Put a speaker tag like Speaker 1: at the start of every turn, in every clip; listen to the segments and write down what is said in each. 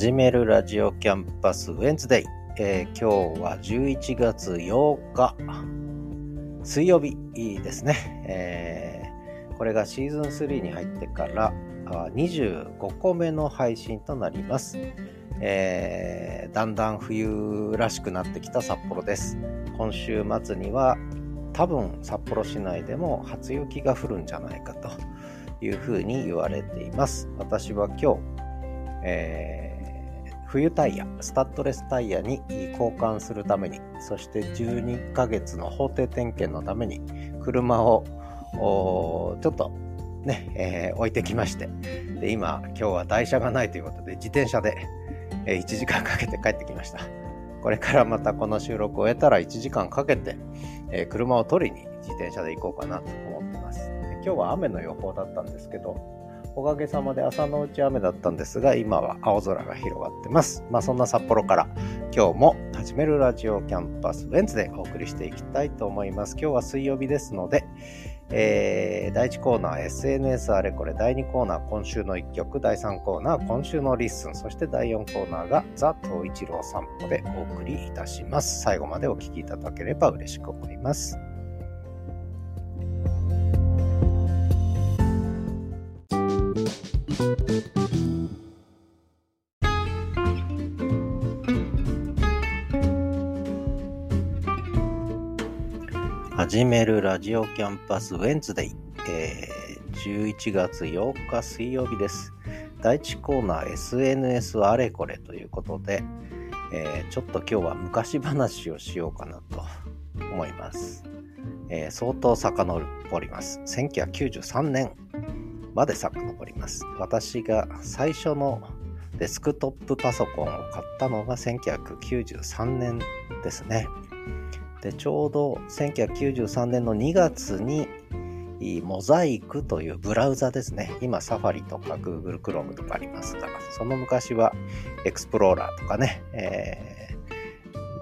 Speaker 1: 始めるラジオキャンパスウェンズデイ、えー、今日は11月8日。水曜日ですね、えー、これがシーズン3に入ってから25個目の配信となります、えー、だんだん冬らしくなってきた札幌です。今週末には多分札幌市内でも初雪が降るんじゃないかというふうに言われています。私は今日、えー冬タイヤ、スタッドレスタイヤに交換するために、そして12ヶ月の法定点検のために、車をちょっとね、えー、置いてきまして、で今、今日は台車がないということで、自転車で、え、1時間かけて帰ってきました。これからまたこの収録を終えたら1時間かけて、え、車を取りに自転車で行こうかなと思ってます。今日は雨の予報だったんですけど、おかげさまで朝のうち雨だったんですが、今は青空が広がってます。まあそんな札幌から今日も始めるラジオキャンパスウェンズデイお送りしていきたいと思います。今日は水曜日ですので、えー、第1コーナー SNS あれこれ、第2コーナー今週の1曲、第3コーナー今週のリッスン、そして第4コーナーがザ・東一郎散歩でお送りいたします。最後までお聴きいただければ嬉しく思います。始めるラジオキャンパスウェンズデイ、えー、11月8日水曜日です。第1コーナー SNS あれこれということで、えー、ちょっと今日は昔話をしようかなと思います。えー、相当遡ります。1993年まで遡ります。私が最初のデスクトップパソコンを買ったのが1993年ですね。でちょうど1993年の2月にモザイクというブラウザですね。今、サファリとか Google Chrome とかありますが、その昔はエクスプローラーとかね、え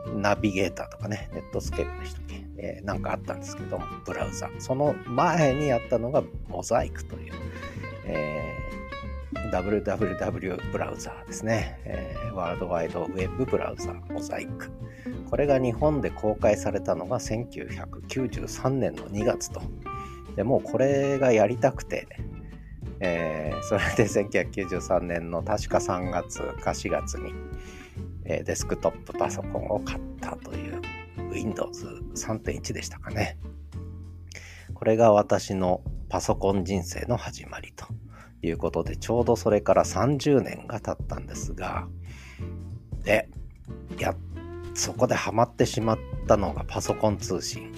Speaker 1: ー、ナビゲーターとかね、ネットスケープでしたっけ、えー、なんかあったんですけども、ブラウザ。その前にあったのがモザイクという、え、www ブラウザーですね、え、ワールドワイドウェブブラウザー、モザイク。これが日本で公開されたのが1993年の2月と。でもうこれがやりたくて、えー、それで1993年の確か3月か4月に、えー、デスクトップパソコンを買ったという Windows 3.1でしたかね。これが私のパソコン人生の始まりということで、ちょうどそれから30年が経ったんですが、で、やそこでハマってしまったのがパソコン通信。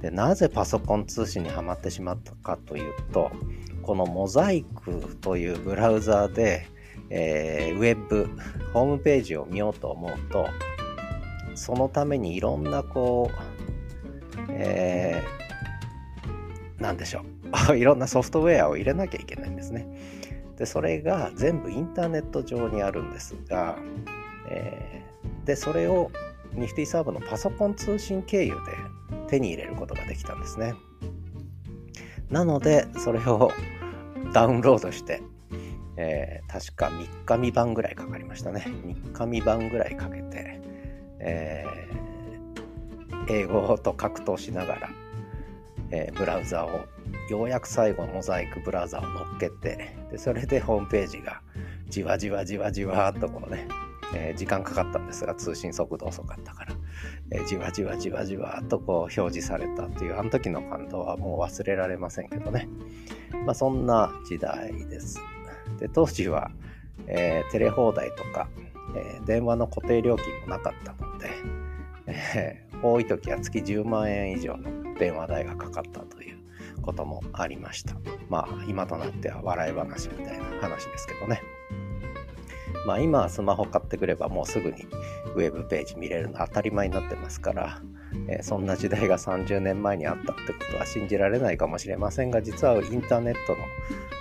Speaker 1: でなぜパソコン通信にはまってしまったかというと、このモザイクというブラウザーで、えー、ウェブ、ホームページを見ようと思うと、そのためにいろんなこう、えー、なんでしょう。いろんなソフトウェアを入れなきゃいけないんですね。で、それが全部インターネット上にあるんですが、えー、で、それをニフティサーブのパソコン通信経由で手に入れることができたんですね。なので、それをダウンロードして、えー、確か3日未版ぐらいかかりましたね。3日未版ぐらいかけて、えー、英語と格闘しながら、えー、ブラウザをようやく最後のモザイクブラウザを乗っけてでそれでホームページがじわじわじわじわっとこうねえー、時間かかったんですが、通信速度遅かったから、えー、じわじわじわじわとこう表示されたっていう、あの時の感動はもう忘れられませんけどね。まあそんな時代です。で、当時は、えー、テレ放題とか、え電話の固定料金もなかったので、え多い時は月10万円以上の電話代がかかったということもありました。まあ今となっては笑い話みたいな話ですけどね。まあ今はスマホ買ってくればもうすぐにウェブページ見れるの当たり前になってますから、え、そんな時代が30年前にあったってことは信じられないかもしれませんが、実はインターネットの、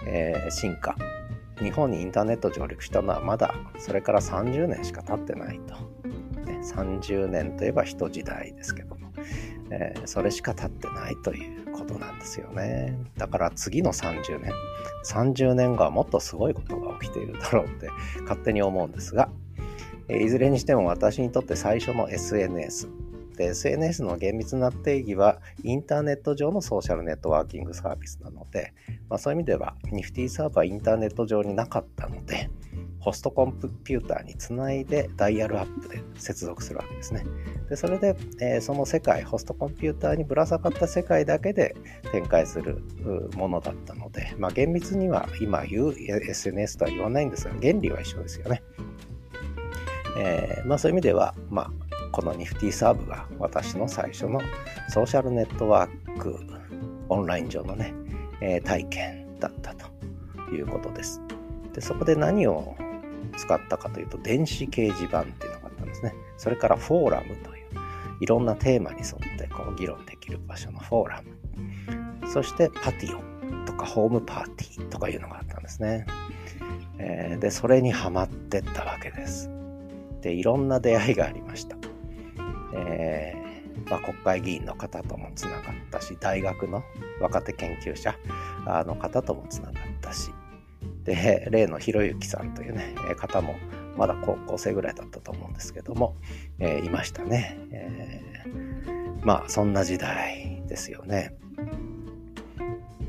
Speaker 1: えー、進化、日本にインターネット上陸したのはまだそれから30年しか経ってないと。30年といえば一時代ですけども、えー、それしか経ってないということなんですよね。だから次の30年、30年後はもっとすごいことが起きているだろうって勝手に思うんですが、えいずれにしても私にとって最初の SNS。で、SNS の厳密な定義はインターネット上のソーシャルネットワーキングサービスなので、まあ、そういう意味ではニフティサーバーインターネット上になかったので、ホストコンピューターにつないでダイヤルアップで接続するわけですね。でそれで、えー、その世界、ホストコンピューターにぶら下がった世界だけで展開するものだったので、まあ、厳密には今言う SNS とは言わないんですが、原理は一緒ですよね。えー、まあ、そういう意味では、まあ、このニフティサーブが私の最初のソーシャルネットワークオンライン上のね、えー、体験だったということです。でそこで何を使ったかというと電子掲示板っていうのがあったんですね。それからフォーラムといういろんなテーマに沿ってこう議論できる場所のフォーラム。そしてパティオとかホームパーティーとかいうのがあったんですね。えー、で、それにはまってったわけです。で、いろんな出会いがありました。えー、まあ、国会議員の方ともつながったし、大学の若手研究者の方ともつながったし、で、例のひろゆきさんというね、方も、まだ高校生ぐらいだったと思うんですけども、えー、いましたね。えー、まあ、そんな時代ですよね。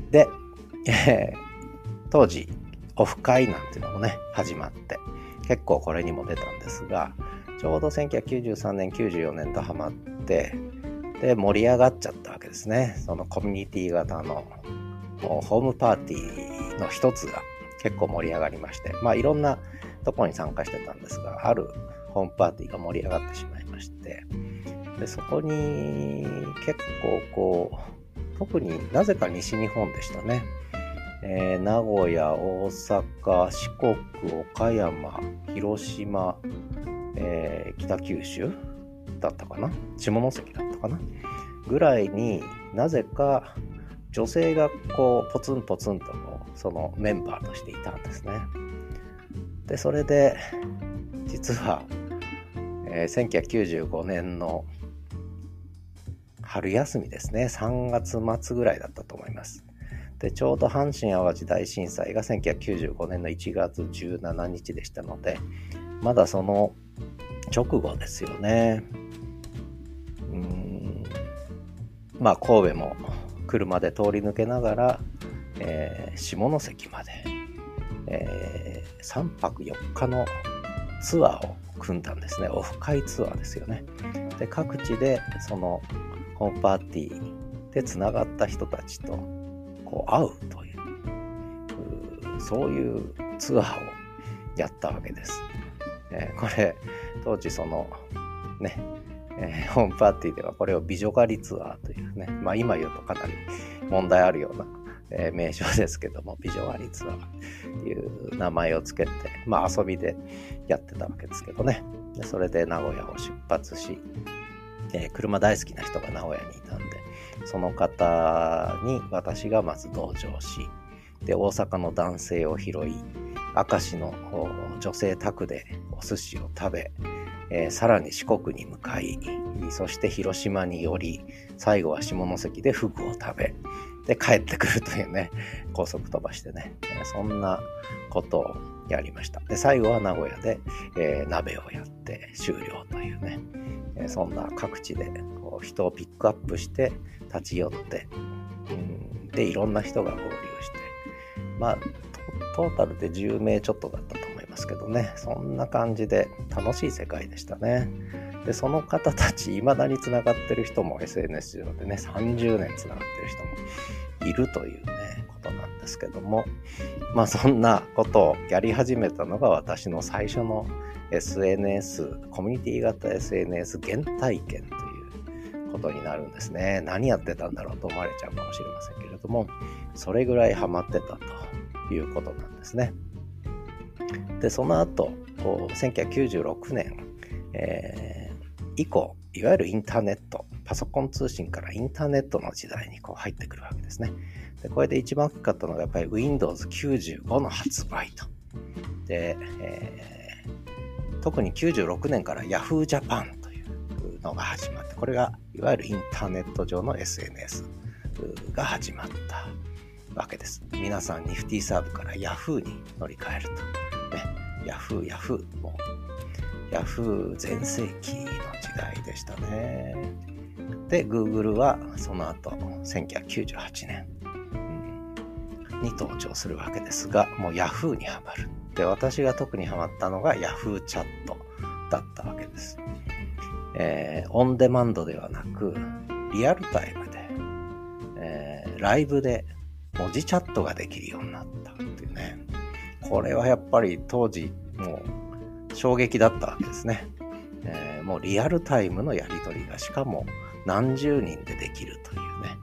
Speaker 1: で、えー、当時、オフ会なんていうのもね、始まって、結構これにも出たんですが、ちょうど1993年、94年とハマって、で、盛り上がっちゃったわけですね。そのコミュニティ型のホームパーティーの一つが結構盛り上がりまして、まあいろんなとこに参加してたんですが、あるホームパーティーが盛り上がってしまいまして、でそこに結構こう、特になぜか西日本でしたね。えー、名古屋、大阪、四国、岡山、広島、えー、北九州だったかな？下関だったかな？ぐらいになぜか女性がこうポツンポツンとそのメンバーとしていたんですね。でそれで実は、えー、1995年の春休みですね3月末ぐらいだったと思います。でちょうど阪神・淡路大震災が1995年の1月17日でしたのでまだその直後ですよね。うんまあ神戸も車で通り抜けながら、えー、下関まで、えー、3泊4日のツアーを組んだんですね。オフ会ツアーですよね。で各地でそのホームパーティーでつながった人たちとこう会うというそういうツアーをやったわけです。えー、これ当時そのね、えー、ホームパーティーではこれを美女狩りツアーというね、まあ今言うとかなり問題あるような、えー、名称ですけども、美女狩りツアーという名前をつけて、まあ遊びでやってたわけですけどね。でそれで名古屋を出発し、えー、車大好きな人が名古屋にいたんで、その方に私がまず同乗し、で、大阪の男性を拾い、明石の女性宅でお寿司を食べ、えー、さらに四国に向かい、そして広島に寄り、最後は下関でフグを食べ、で、帰ってくるというね、高速飛ばしてね、そんなことをやりました。で、最後は名古屋で、えー、鍋をやって終了というね、そんな各地でこう人をピックアップして立ち寄って、で、いろんな人が合流して、まあ、トータルで10名ちょっとだったと思いますけどね、そんな感じで楽しい世界でしたね。で、その方たち、未だに繋がってる人も SNS 上でね、30年繋がってる人もいるというね、ことなんですけども、まあそんなことをやり始めたのが私の最初の SNS、コミュニティ型 SNS 原体験ということになるんですね。何やってたんだろうと思われちゃうかもしれませんけれども、それぐらいハマってたということなんですね。で、その後、1996年、え以降、いわゆるインターネット、パソコン通信からインターネットの時代にこう入ってくるわけですね。でこれで一番大きかったのがやっぱり Windows 95の発売と。で、えー、特に96年から Yahoo Japan というのが始まって、これがいわゆるインターネット上の SNS が始まった。わけです。皆さんニフティサーブから Yahoo に乗り換えると。ね、Yahoo、Yahoo、もう Yahoo 全盛期の時代でしたね。で、Google はその後、1998年、に登場するわけですが、もう Yahoo にはまる。で、私が特にハマったのが Yahoo チャットだったわけです。えー、オンデマンドではなく、リアルタイムで、えー、ライブで文字チャットができるようになったっていうね。これはやっぱり当時もう衝撃だったわけですね。えー、もうリアルタイムのやり取りがしかも何十人でできるというね。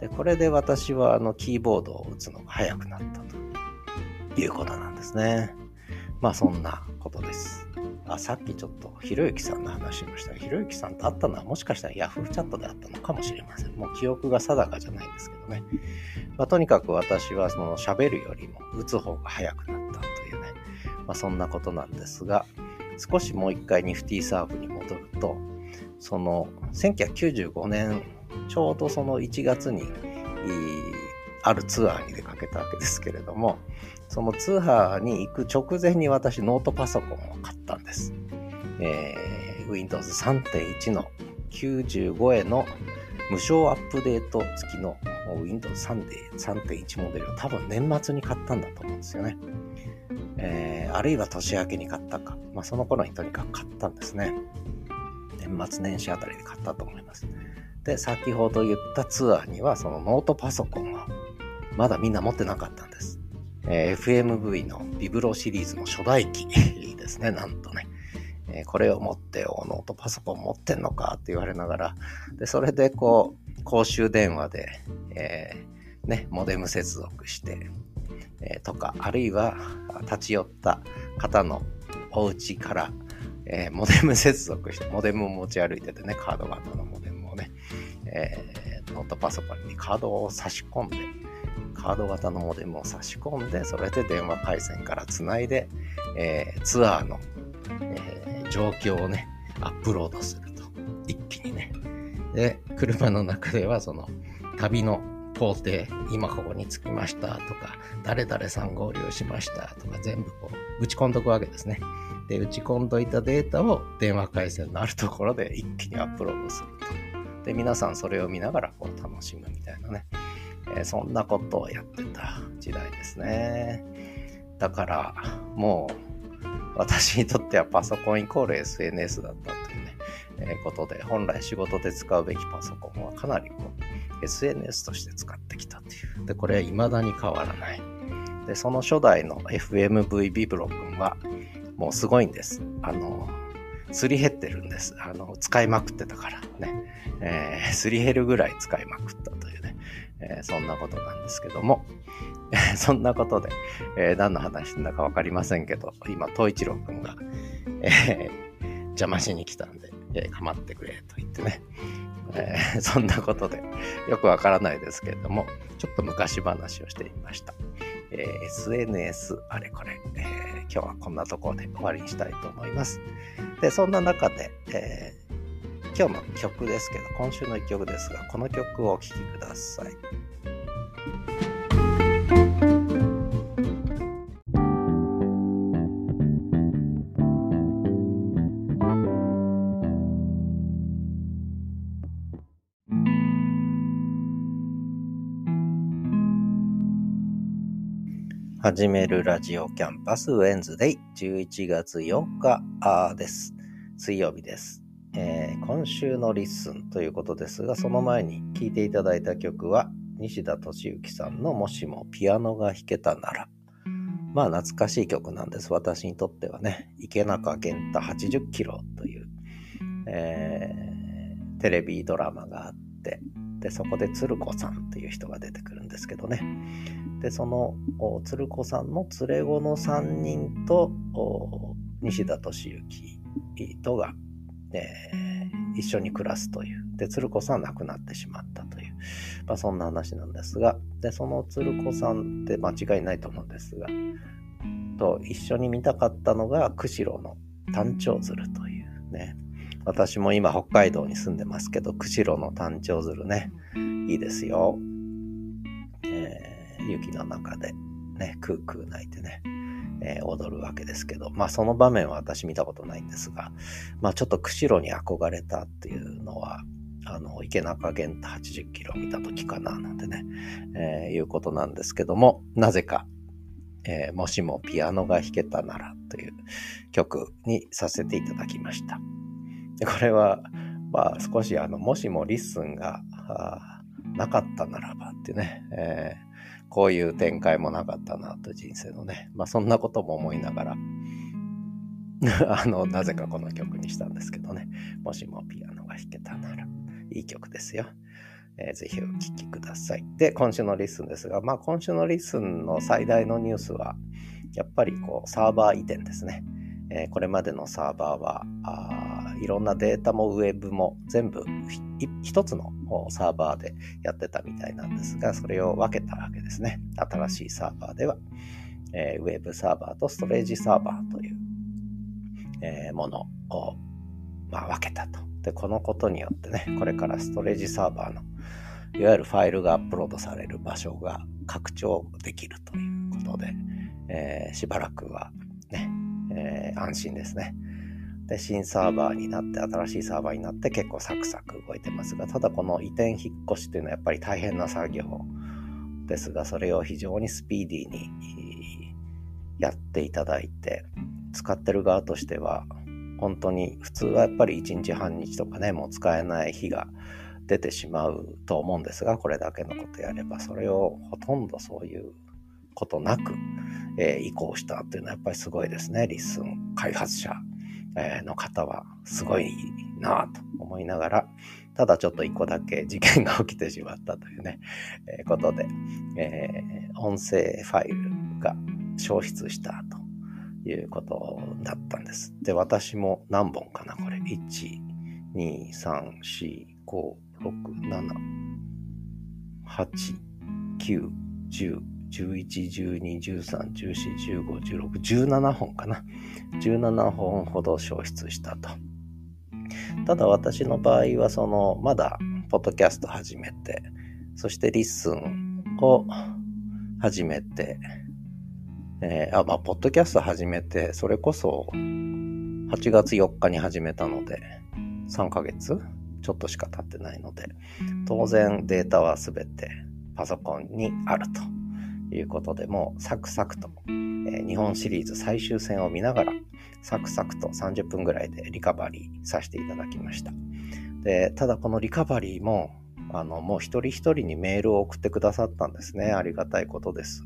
Speaker 1: で、これで私はあのキーボードを打つのが早くなったということなんですね。まあそんなことです。あ、さっきちょっとひろゆきさんの話しましたひろゆきさんと会ったのはもしかしたら Yahoo チャットであったのかもしれません。もう記憶が定かじゃないんですけどね。まあ、とにかく私はその喋るよりも打つ方が早くなった。まあそんなことなんですが、少しもう一回ニフティサーブに戻ると、その1995年ちょうどその1月にあるツアーに出かけたわけですけれども、そのツアーに行く直前に私ノートパソコンを買ったんです。えー、Windows 3.1の95への無償アップデート付きの Windows 3.1モデルを多分年末に買ったんだと思うんですよね。えー、あるいは年明けに買ったか。まあその頃にとにかく買ったんですね。年末年始あたりで買ったと思います。で、先ほど言ったツアーにはそのノートパソコンをまだみんな持ってなかったんです。えー、FMV のビブロシリーズの初代機ですね、なんとね。えー、これを持っておノートパソコン持ってんのかって言われながら、で、それでこう、公衆電話で、えー、ね、モデム接続して、とか、あるいは立ち寄った方のお家から、えモデム接続して、モデムを持ち歩いててね、カード型のモデムをね、えノートパソコンにカードを差し込んで、カード型のモデムを差し込んで、それで電話回線からつないで、え、ツアーの、え、状況をね、アップロードすると。一気にね。で、車の中ではその旅の工程、今ここに着きましたとか、誰々さん合流しましたとか、全部こう、打ち込んどくわけですね。で、打ち込んどいたデータを電話回線のあるところで一気にアップロードすると。で、皆さんそれを見ながらこう楽しむみたいなね。えそんなことをやってた時代ですね。だから、もう、私にとってはパソコンイコール SNS だったというね、えー、ことで、本来仕事で使うべきパソコンはかなりこう、SNS として使ってきたという。で、これは未だに変わらない。で、その初代の FMV ビブロ君は、もうすごいんです。あの、すり減ってるんです。あの、使いまくってたからね。えー、すり減るぐらい使いまくったというね。えー、そんなことなんですけども、そんなことで、えー、何の話だかわかりませんけど、今、東一郎くんが、えー、邪魔しに来たんで、えー、かまってくれと言ってね、えー、そんなことで、よくわからないですけれども、ちょっと昔話をしてみました。えー、SNS あれこれ、えー、今日はこんなところで終わりにしたいと思います。で、そんな中で、え今日の曲ですけど、今週の一曲ですが、この曲をお聴きください。始めるラジオキャンパスウェンズデイ11月4日です。水曜日です。えー、今週のリッスンということですが、その前に聴いていただいた曲は、西田敏行さんのもしもピアノが弾けたなら。まあ懐かしい曲なんです。私にとってはね。池中玄太80キロという、えー、テレビドラマがあって、で、そこで鶴子さんいう人が出てくるんですけどね。で、その鶴子さんの連れ子の3人と西田敏行とがえー、一緒に暮らすという。で、鶴子さん亡くなってしまったという。まあ、そんな話なんですが、で、その鶴子さんって間違いないと思うんですが、と一緒に見たかったのが、釧路の単調鶴というね。私も今北海道に住んでますけど、釧路の単調鶴ね、いいですよ。え雪の中でね、クークー泣いてね、えー、踊るわけですけど、まあその場面は私見たことないんですが、まあちょっと釧路に憧れたっていうのは、あの、池中玄太80キロ見た時かな、なんてね、えー、いうことなんですけども、なぜか、えー、もしもピアノが弾けたならという曲にさせていただきました。これは、まあ少しあの、もしもリッスンがなかったならばってね、えーこういう展開もなかったなと人生のね。まあそんなことも思いながら、あの、なぜかこの曲にしたんですけどね。もしもピアノが弾けたなら、いい曲ですよ。えー、ぜひお聴きください。で、今週のリッスンですが、まあ今週のリッスンの最大のニュースは、やっぱりこう、サーバー移転ですね。えー、これまでのサーバーは、いろんなデータもウェブも全部一つのサーバーでやってたみたいなんですが、それを分けたわけですね。新しいサーバーでは、えー、ウェブサーバーとストレージサーバーという、えー、ものを、まあ、分けたと。で、このことによってね、これからストレージサーバーのいわゆるファイルがアップロードされる場所が拡張できるということで、えー、しばらくはね、え、安心ですね。で、新サーバーになって、新しいサーバーになって結構サクサク動いてますが、ただこの移転引っ越しというのはやっぱり大変な作業ですが、それを非常にスピーディーにやっていただいて、使ってる側としては、本当に普通はやっぱり1日半日とかね、もう使えない日が出てしまうと思うんですが、これだけのことやれば、それをほとんどそういうことなく、えー、移行したっていうのはやっぱりすごいですね、リッスン開発者の方はすごいなぁと思いながら、ただちょっと一個だけ事件が起きてしまったというね、えー、ことで、えー、音声ファイルが消失したということだったんです。で、私も何本かな、これ。1、2、3、4、5、6、7、8、9、10、11、12、13、14、15、16、17本かな。17本ほど消失したと。ただ私の場合はその、まだ、ポッドキャスト始めて、そしてリッスンを始めて、えー、あ、まあ、ポッドキャスト始めて、それこそ、8月4日に始めたので、3ヶ月？ちょっとしか経ってないので、当然データはすべてパソコンにあると。いうことで、もうサクサクと、えー、日本シリーズ最終戦を見ながら、サクサクと30分ぐらいでリカバリーさせていただきました。で、ただこのリカバリーも、あの、もう一人一人にメールを送ってくださったんですね。ありがたいことです。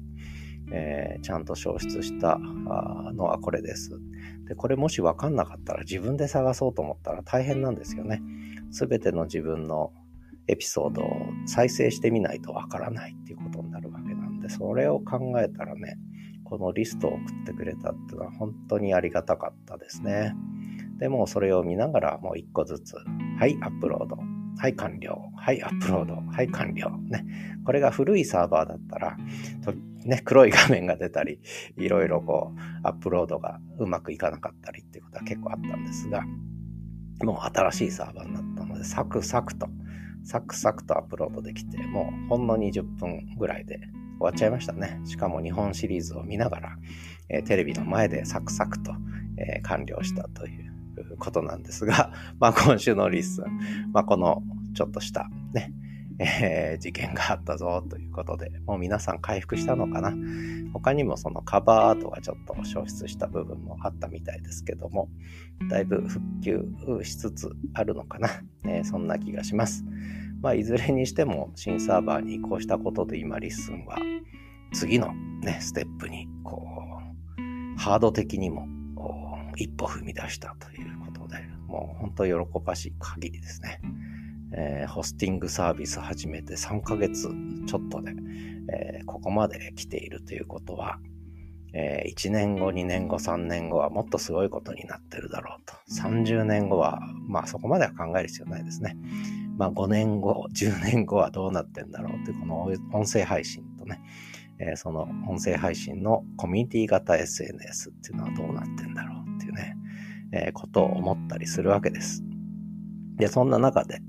Speaker 1: えー、ちゃんと消失したのはこれです。で、これもしわかんなかったら自分で探そうと思ったら大変なんですよね。すべての自分のエピソードを再生してみないとわからないっていうことになるわけなんで、それを考えたらね、このリストを送ってくれたっていうのは本当にありがたかったですね。でもそれを見ながらもう一個ずつ、はい、アップロード。はい、完了。はい、アップロード。はい、完了。ね。これが古いサーバーだったら、とね、黒い画面が出たり、いろいろこう、アップロードがうまくいかなかったりっていうことは結構あったんですが、もう新しいサーバーになったので、サクサクと、サクサクとアップロードできて、もうほんの20分ぐらいで終わっちゃいましたね。しかも日本シリーズを見ながら、えー、テレビの前でサクサクと、えー、完了したということなんですが、まあ今週のリッスン、まあこのちょっとしたね、えー、事件があったぞということで、もう皆さん回復したのかな。他にもそのカバーアートがちょっと消失した部分もあったみたいですけども、だいぶ復旧しつつあるのかな。えー、そんな気がします。まあ、いずれにしても新サーバーに移行したことで今リッスンは次のね、ステップにこう、ハード的にも一歩踏み出したということで、もう本当喜ばしい限りですね。えー、ホスティングサービス始めて3ヶ月ちょっとで、えー、ここまで来ているということは、えー、1年後、2年後、3年後はもっとすごいことになってるだろうと。30年後は、まあそこまでは考える必要ないですね。まあ5年後、10年後はどうなってんだろうという、この音声配信とね、えー、その音声配信のコミュニティ型 SNS っていうのはどうなってんだろうっていうね、えー、ことを思ったりするわけです。で、そんな中で、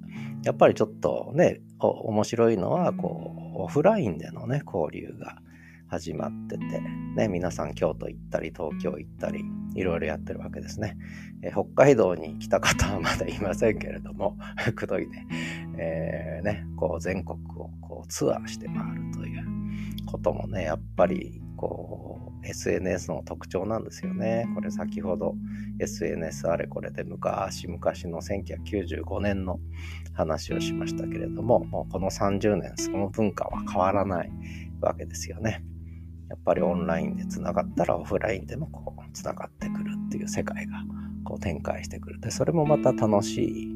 Speaker 1: やっぱりちょっとね、面白いのは、こうオフラインでのね、交流が始まってて、ね、皆さん京都行ったり、東京行ったり、いろいろやってるわけですね。え北海道に来た方はまだいませんけれども、くどいね、えー、ね、こう全国をこうツアーして回るということもね、やっぱりこう SNS の特徴なんですよね。これ先ほど SNS あれこれで昔々の1995年の話をしましたけれども、もうこの30年その文化は変わらないわけですよね。やっぱりオンラインでつながったらオフラインでもこうつながってくるっていう世界がこう展開してくる。でそれもまた楽しい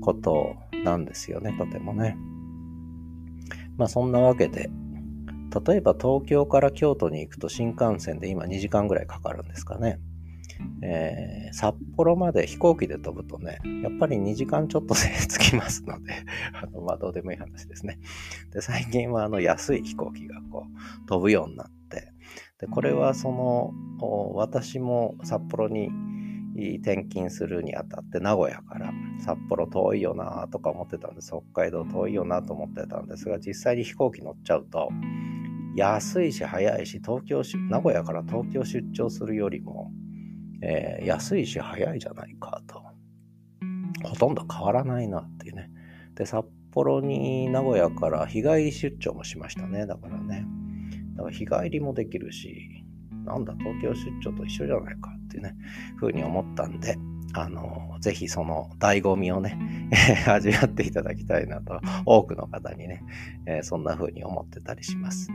Speaker 1: ことなんですよねとてもね。まあそんなわけで例えば東京から京都に行くと新幹線で今2時間ぐらいかかるんですかね。えー、札幌まで飛行機で飛ぶとね、やっぱり2時間ちょっとで着きますので、あの、まあ、どうでもいい話ですね。で、最近はあの、安い飛行機がこう、飛ぶようになって、で、これはその、私も札幌に転勤するにあたって名古屋から札幌遠いよなとか思ってたんです。北海道遠いよなと思ってたんですが、実際に飛行機乗っちゃうと、安いし早いし、東京、名古屋から東京出張するよりも、えー、安いし早いじゃないかと。ほとんど変わらないなっていうね。で、札幌に名古屋から日帰り出張もしましたね。だからね。だから日帰りもできるし、なんだ、東京出張と一緒じゃないかっていうね、ふうに思ったんで、あの、ぜひその醍醐味をね、味わっていただきたいなと、多くの方にね、えー、そんな風に思ってたりします、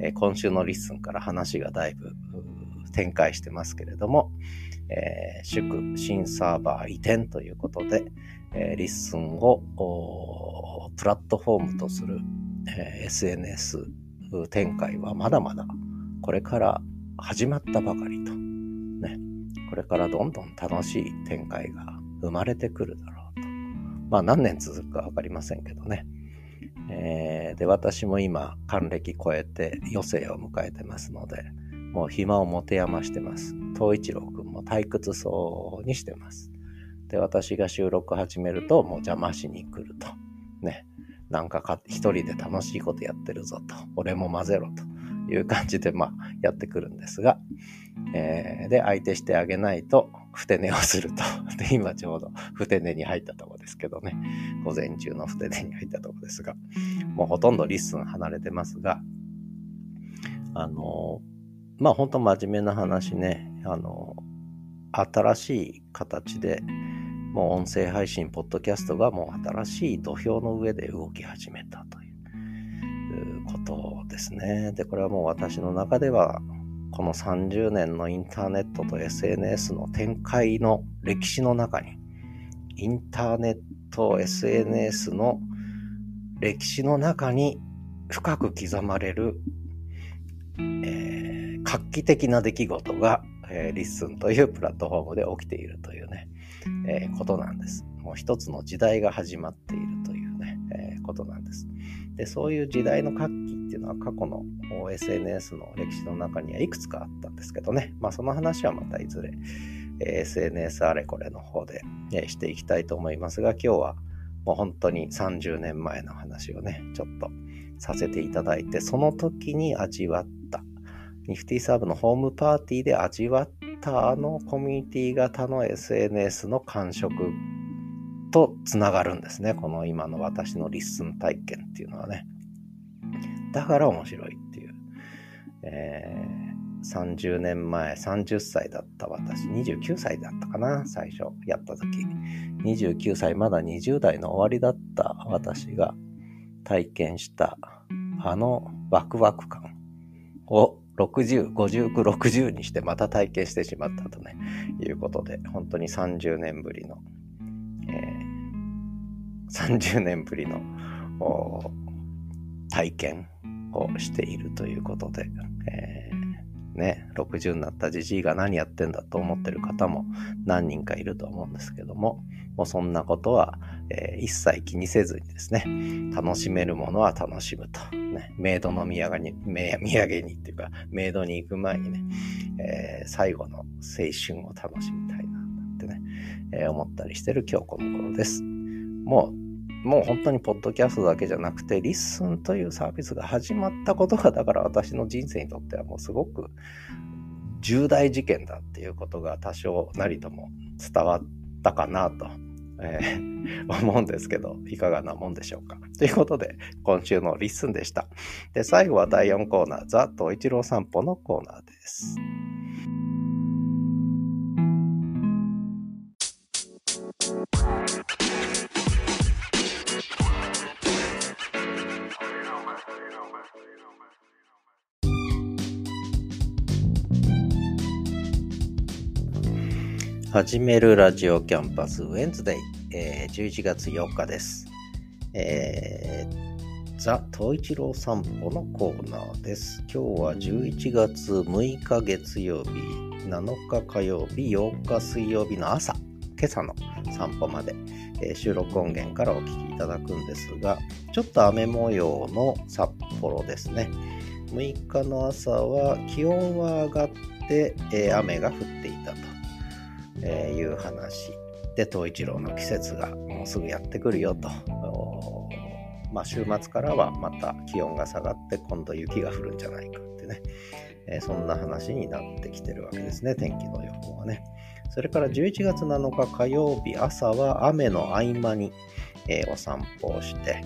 Speaker 1: えー、今週のリッスンから話がだいぶ展開してますけれども、えー、祝新サーバー移転ということで、えー、リッスンをプラットフォームとする、え、SNS 展開はまだまだこれから始まったばかりと、ね、これからどんどん楽しい展開が生まれてくるだろうと。まあ何年続くかわかりませんけどね。えー、で、私も今、還暦超えて余生を迎えてますので、もう暇を持て余してます。東一郎くんも退屈そうにしてます。で、私が収録始めるともう邪魔しに来ると。ね。なんかか一人で楽しいことやってるぞと。俺も混ぜろという感じで、まあ、やってくるんですが、えー、で、相手してあげないと、ふて寝をすると。で、今ちょうどふて寝に入ったとこですけどね。午前中のふて寝に入ったとこですが、もうほとんどリッスン離れてますが、あのまあ本当真面目な話ね、あの、新しい形で、もう音声配信、ポッドキャストがもう新しい土俵の上で動き始めたということですね。で、これはもう私の中では、この30年のインターネットと SNS の展開の歴史の中に、インターネット、SNS の歴史の中に深く刻まれる、えー画期的な出来事が、えー、リッスンというプラットフォームで起きているというね、えー、ことなんです。もう一つの時代が始まっているというね、えー、ことなんです。で、そういう時代の活気っていうのは過去の SNS の歴史の中にはいくつかあったんですけどね、まあその話はまたいずれ、え SNS あれこれの方で、えしていきたいと思いますが、今日はもう本当に30年前の話をね、ちょっとさせていただいて、その時に味わったニフティサーブのホームパーティーで味わったあのコミュニティ型の SNS の感触とつながるんですね。この今の私のリッスン体験っていうのはね。だから面白いっていう。えー、30年前、30歳だった私、29歳だったかな、最初やった時。29歳、まだ20代の終わりだった私が体験したあのワクワク感を60、59、60にしてまた体験してしまったとね、いうことで、本当に30年ぶりの、えー、30年ぶりの体験をしているということで、えー、ね、60になったじじいが何やってんだと思ってる方も何人かいると思うんですけども、もうそんなことは、えー、一切気にせずにですね、楽しめるものは楽しむと。ね、メイドの土産に、土産にっていうか、メイドに行く前にね、えー、最後の青春を楽しみたいな、ってね、えー、思ったりしてる今日この頃です。もう、もう本当にポッドキャストだけじゃなくて、リッスンというサービスが始まったことが、だから私の人生にとってはもうすごく重大事件だっていうことが多少なりとも伝わったかなと、えー、思うんですけど、いかがなもんでしょうか。ということで、今週のリッスンでした。で、最後は第4コーナー、ザ・東一郎散歩のコーナーです。始めるラジオキャンパスウェンズデイ、えー、11月4日です。えー、ザ・東一郎散歩のコーナーです。今日は11月6日月曜日、7日火曜日、8日水曜日の朝、今朝の散歩まで、えー、収録音源からお聞きいただくんですが、ちょっと雨模様の札幌ですね。6日の朝は気温は上がって、えー、雨が降ってい。え、いう話。で東一郎の季節がもうすぐやってくるよと。まあ、週末からはまた気温が下がって今度雪が降るんじゃないかってね、え、そんな話になってきてるわけですね天気の予報はね。それから11月7日火曜日朝は雨の合間に、え、お散歩をして。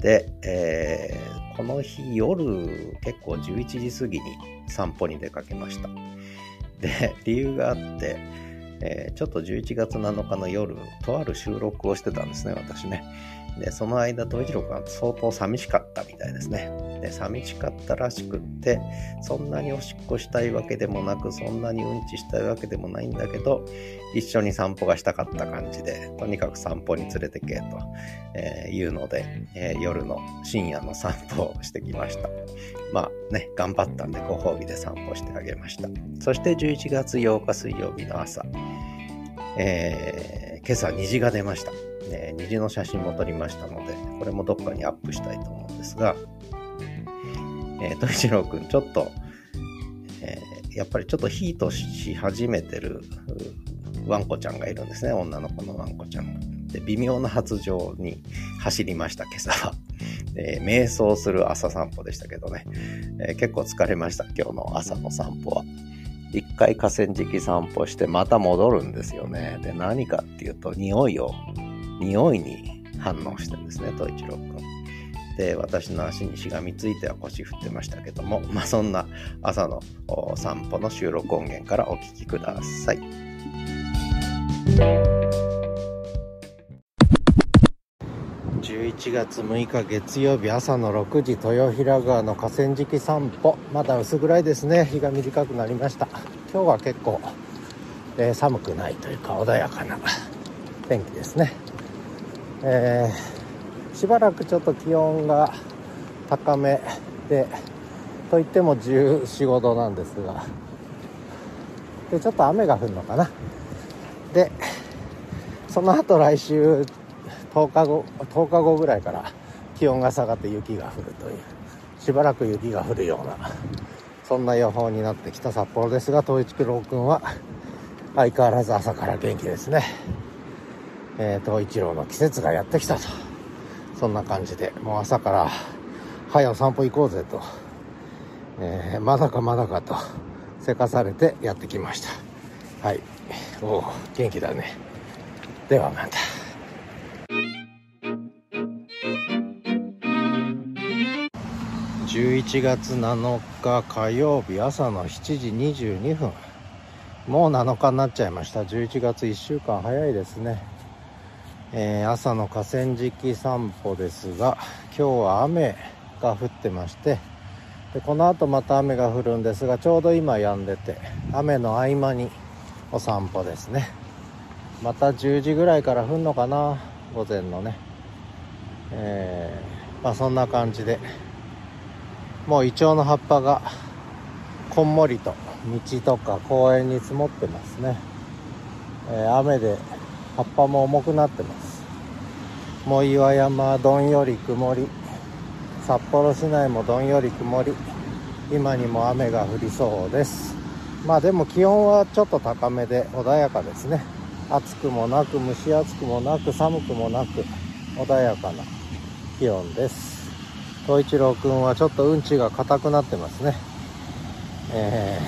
Speaker 1: で、えー、この日夜結構11時過ぎに散歩に出かけました。で理由があってえー、ちょっと11月7日の夜、とある収録をしてたんですね、私ね。で、その間、東一郎君は相当寂しかったみたいですね。で、寂しかったらしくって、そんなにおしっこしたいわけでもなく、そんなにうんちしたいわけでもないんだけど、一緒に散歩がしたかった感じで、とにかく散歩に連れてけと、えー、いうので、えー、夜の深夜の散歩をしてきました。まあね、頑張ったんでご褒美で散歩してあげました。そして11月8日水曜日の朝、えー、今朝虹が出ました。ね、虹の写真も撮りましたので、これもどっかにアップしたいと思うんですが、えー、と一郎くん、ちょっと、えー、やっぱりちょっとヒートし始めてるワンコちゃんがいるんですね、女の子のワンコちゃん。で、微妙な発情に走りました、今朝は。えー、瞑想する朝散歩でしたけどね、えー、結構疲れました、今日の朝の散歩は。一回河川敷散歩してまた戻るんですよね。で、何かっていうと、匂いを匂いに反応してですね、東一郎くん。で、私の足にしがみついては腰振ってましたけども、まあ、そんな朝の散歩の収録音源からお聞きください。11月6日月曜日朝の6時豊平川の河川敷散歩まだ薄暗いですね日が短くなりました今日は結構、えー、寒くないというか穏やかな天気ですねえー、しばらくちょっと気温が高めでといっても1415度なんですがでちょっと雨が降るのかなでその後来週10日後10日後ぐらいから気温が下がって雪が降るというしばらく雪が降るようなそんな予報になってきた札幌ですが東一九郎君は相変わらず朝から元気ですね。えー、東一郎の季節がやってきたと。そんな感じで、もう朝から、早お散歩行こうぜと、えー、まだかまだかと、せかされてやってきました。はい。おお、元気だね。ではまた。11月7日火曜日朝の7時22分もう7日になっちゃいました11月1週間早いですねえー、朝の河川敷散歩ですが今日は雨が降ってましてでこの後また雨が降るんですがちょうど今止んでて雨の合間にお散歩ですね。また10時ぐらいから降るのかな午前のね。えー、まあそんな感じでもうイチョウの葉っぱがこんもりと道とか公園に積もってますね、えー、雨で葉っぱも重くなってます。もう岩山どんより曇り。札幌市内もどんより曇り。今にも雨が降りそうです。まあでも気温はちょっと高めで穏やかですね。暑くもなく蒸し暑くもなく寒くもなく穏やかな気温です。東一郎くんはちょっとうんちが硬くなってますね。え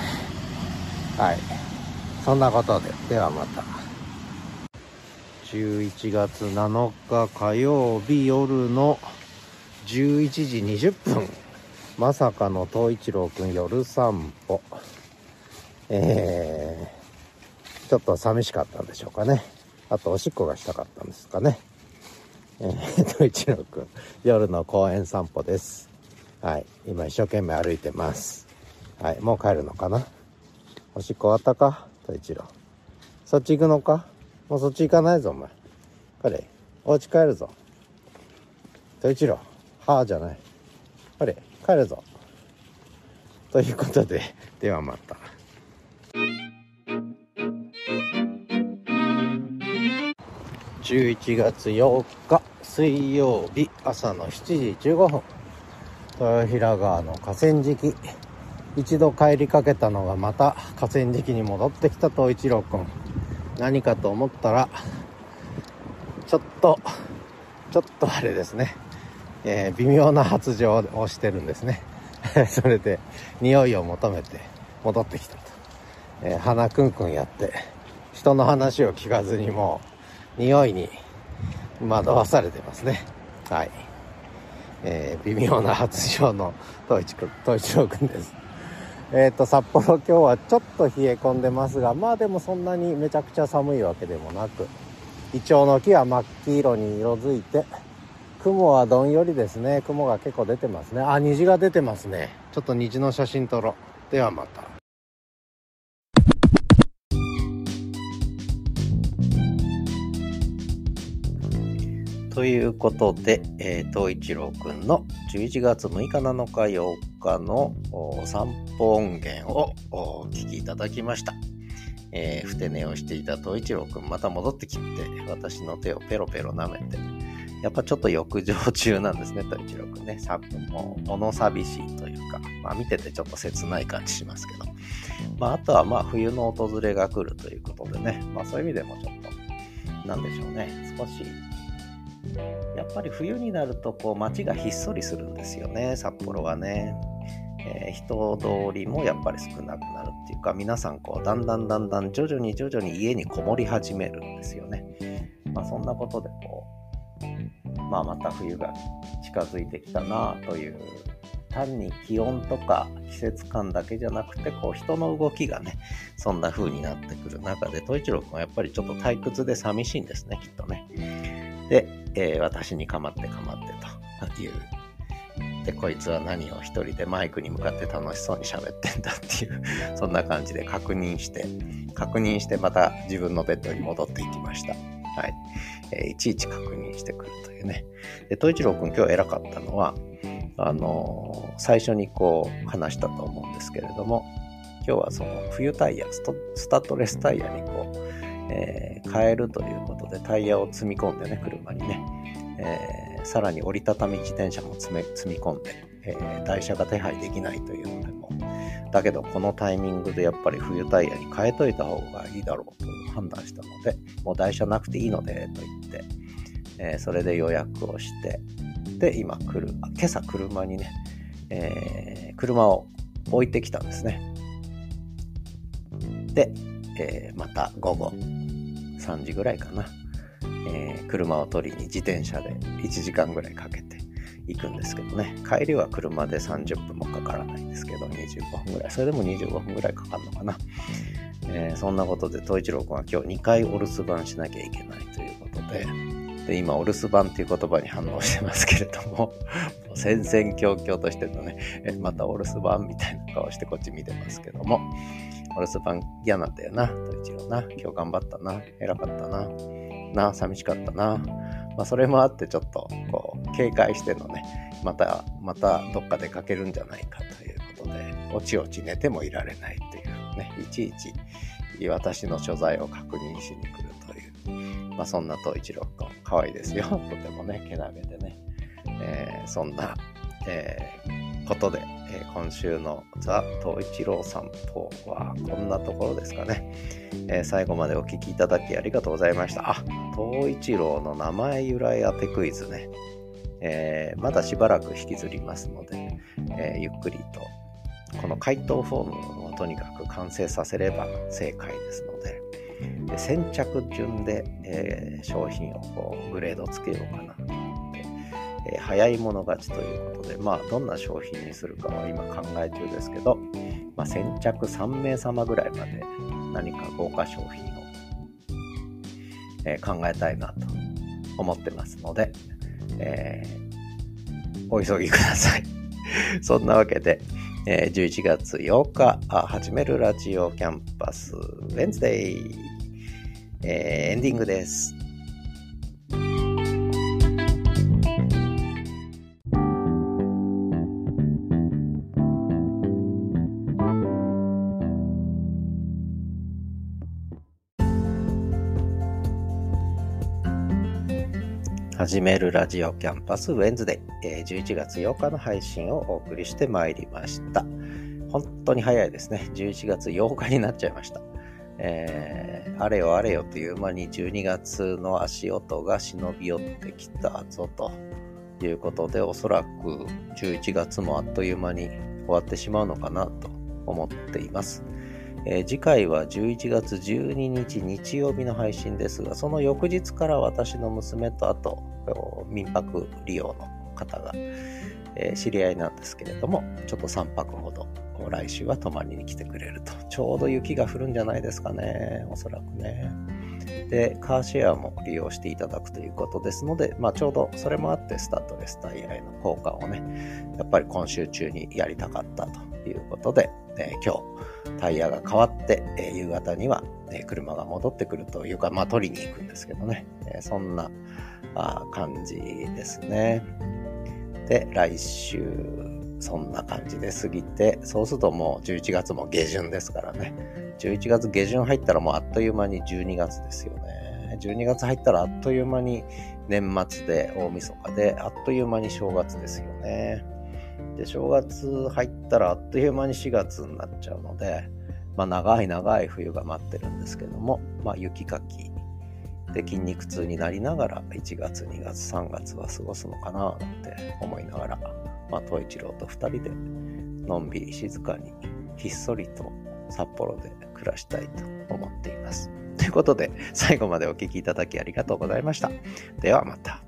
Speaker 1: ー、はい。そんなことでではまた。11月7日火曜日夜の11時20分。まさかの東一郎くん夜散歩。えー、ちょっと寂しかったんでしょうかね。あとおしっこがしたかったんですかね。えー、東一郎くん夜の公園散歩です。はい。今一生懸命歩いてます。はい。もう帰るのかな？おしっこ終わったか？東一郎。そっち行くのか？もうそっち行かないぞお前。彼お家帰るぞ。東一郎はあじゃない。あれ帰るぞ。ということで ではまた。11月8日水曜日朝の7時15分。豊平川の河川敷。一度帰りかけたのがまた河川敷に戻ってきた東一郎くん。何かと思ったらちょっとちょっとあれですね。えー、微妙な発情をしてるんですね。それで匂いを求めて戻ってきたと、えー、鼻くんくんやって人の話を聞かずにもう匂いに惑わされてますね。はい、えー、微妙な発情の東一く東一郎くんです。えっ、ー、と札幌今日はちょっと冷え込んでますがまあでもそんなにめちゃくちゃ寒いわけでもなくイチョウの木は真っ黄色に色づいて雲はどんよりですね。雲が結構出てますね。あ虹が出てますね。ちょっと虹の写真撮ろう。ではまた。ということで、えー、東一郎くんの11月6日7日8日の散歩音源をお聞きいただきました。えー、ふて寝をしていた東一郎くんまた戻ってきて私の手をペロペロ舐めてやっぱちょっと浴場中なんですね、と一郎くんね。さもう、物寂しいというか、まあ見ててちょっと切ない感じしますけど。まああとはまあ冬の訪れが来るということでね、まあそういう意味でもちょっと、なんでしょうね、少し、やっぱり冬になるとこう街がひっそりするんですよね、札幌はね。えー、人通りもやっぱり少なくなるっていうか、皆さんこう、だんだんだんだん徐々に徐々に家にこもり始めるんですよね。まあそんなことでこう、まあ、また冬が近づいてきたなという単に気温とか季節感だけじゃなくてこう人の動きがねそんな風になってくる中で統一郎君はやっぱりちょっと退屈で寂しいんですねきっとねで、えー、私に構って構ってという。でこいつは何を一人でマイクに向かって楽しそうに喋ってんだっていう そんな感じで確認して確認してまた自分のベッドに戻っていきました。はい。えー、いちいち確認してくるというね。で、東一郎くん今日偉かったのは、あのー、最初にこう話したと思うんですけれども、今日はその冬タイヤ、スタッドレスタイヤにこう、えー、変えるということでタイヤを積み込んでね、車にね、えー、さらに折りたたみ自転車も積み込んで、えー、台車が手配できないというのでも、だけどこのタイミングでやっぱり冬タイヤに変えといた方がいいだろうと判断したので、もう台車なくていいのでと言って、えー、それで予約をして、で、今来る、今朝車にね、えー、車を置いてきたんですね。で、えー、また午後3時ぐらいかな、えー、車を取りに自転車で1時間ぐらいかけて行くんですけどね。帰りは車で30分もかからないんですけど25分ぐらい。それでも25分ぐらいかかるのかな、えー、そんなことで東一郎君は今日2回お留守番しなきゃいけないということでで今お留守番っていう言葉に反応してますけれども戦々恐々としてるのねえまたお留守番みたいな顔してこっち見てますけども。お留守番嫌なんだよな。東一郎な。今日頑張ったな。偉かったな。な寂しかったな。まあ、それもあってちょっとこう警戒してのねまたまたどっか出かけるんじゃないかということでおちおち寝てもいられないというねいちいち私の所在を確認しに来るという、まあ、そんな東一郎君可愛いですよ。とてもねけなげでね、えー、そんな、えー、ことで、えー、今週のザ・東一郎散歩はこんなところですかね、えー、最後までお聞きいただきありがとうございました。あ、東一郎の名前由来当てクイズね。えー、まだしばらく引きずりますので、えゆっくりとこの回答フォームをとにかく完成させれば正解ですので、で先着順で、え、商品をこうグレードつけようかな、えー、早い者勝ちということで、まあ、どんな商品にするかは今考え中ですけど、まあ、先着3名様ぐらいまで何か豪華商品を、えー、考えたいなと思ってますので、えー、お急ぎください。そんなわけで、えー、11月8日始めるラジオキャンパスウェンズデイ、えー、エンディングです。始めるラジオキャンパスウェンズデイ、えー、11月8日の配信をお送りしてまいりました。本当に早いですね。11月8日になっちゃいました。えー、あれよあれよという間に12月の足音が忍び寄ってきたぞということで、おそらく11月もあっという間に終わってしまうのかなと思っています。えー、次回は11月12日日曜日の配信ですが、その翌日から私の娘とあと民泊利用の方が、えー、知り合いなんですけれども、ちょっと3泊ほど来週は泊まりに来てくれると。ちょうど雪が降るんじゃないですかね、おそらくね。で、カーシェアも利用していただくということですので、まあ、ちょうどそれもあって、スタッドレスタイヤへの交換をね、やっぱり今週中にやりたかったということで、えー、今日、タイヤが変わって、えー、夕方には、えー、車が戻ってくるというか、まあ、取りに行くんですけどね、えそんなあ感じですね。で、来週、そんな感じで過ぎて、そうするともう11月も下旬ですからね。11月下旬入ったらもうあっという間に12月ですよね。12月入ったらあっという間に年末で大晦日で、あっという間に正月ですよね。で、正月入ったらあっという間に4月になっちゃうので、まあ長い長い冬が待ってるんですけども、まあ雪かきで筋肉痛になりながら1月2月3月は過ごすのかななんて思いながら、まあ、一郎と2人でのんびり静かにひっそりと札幌で暮らしたいと思っています。ということで最後までお聴きいただきありがとうございました。ではまた。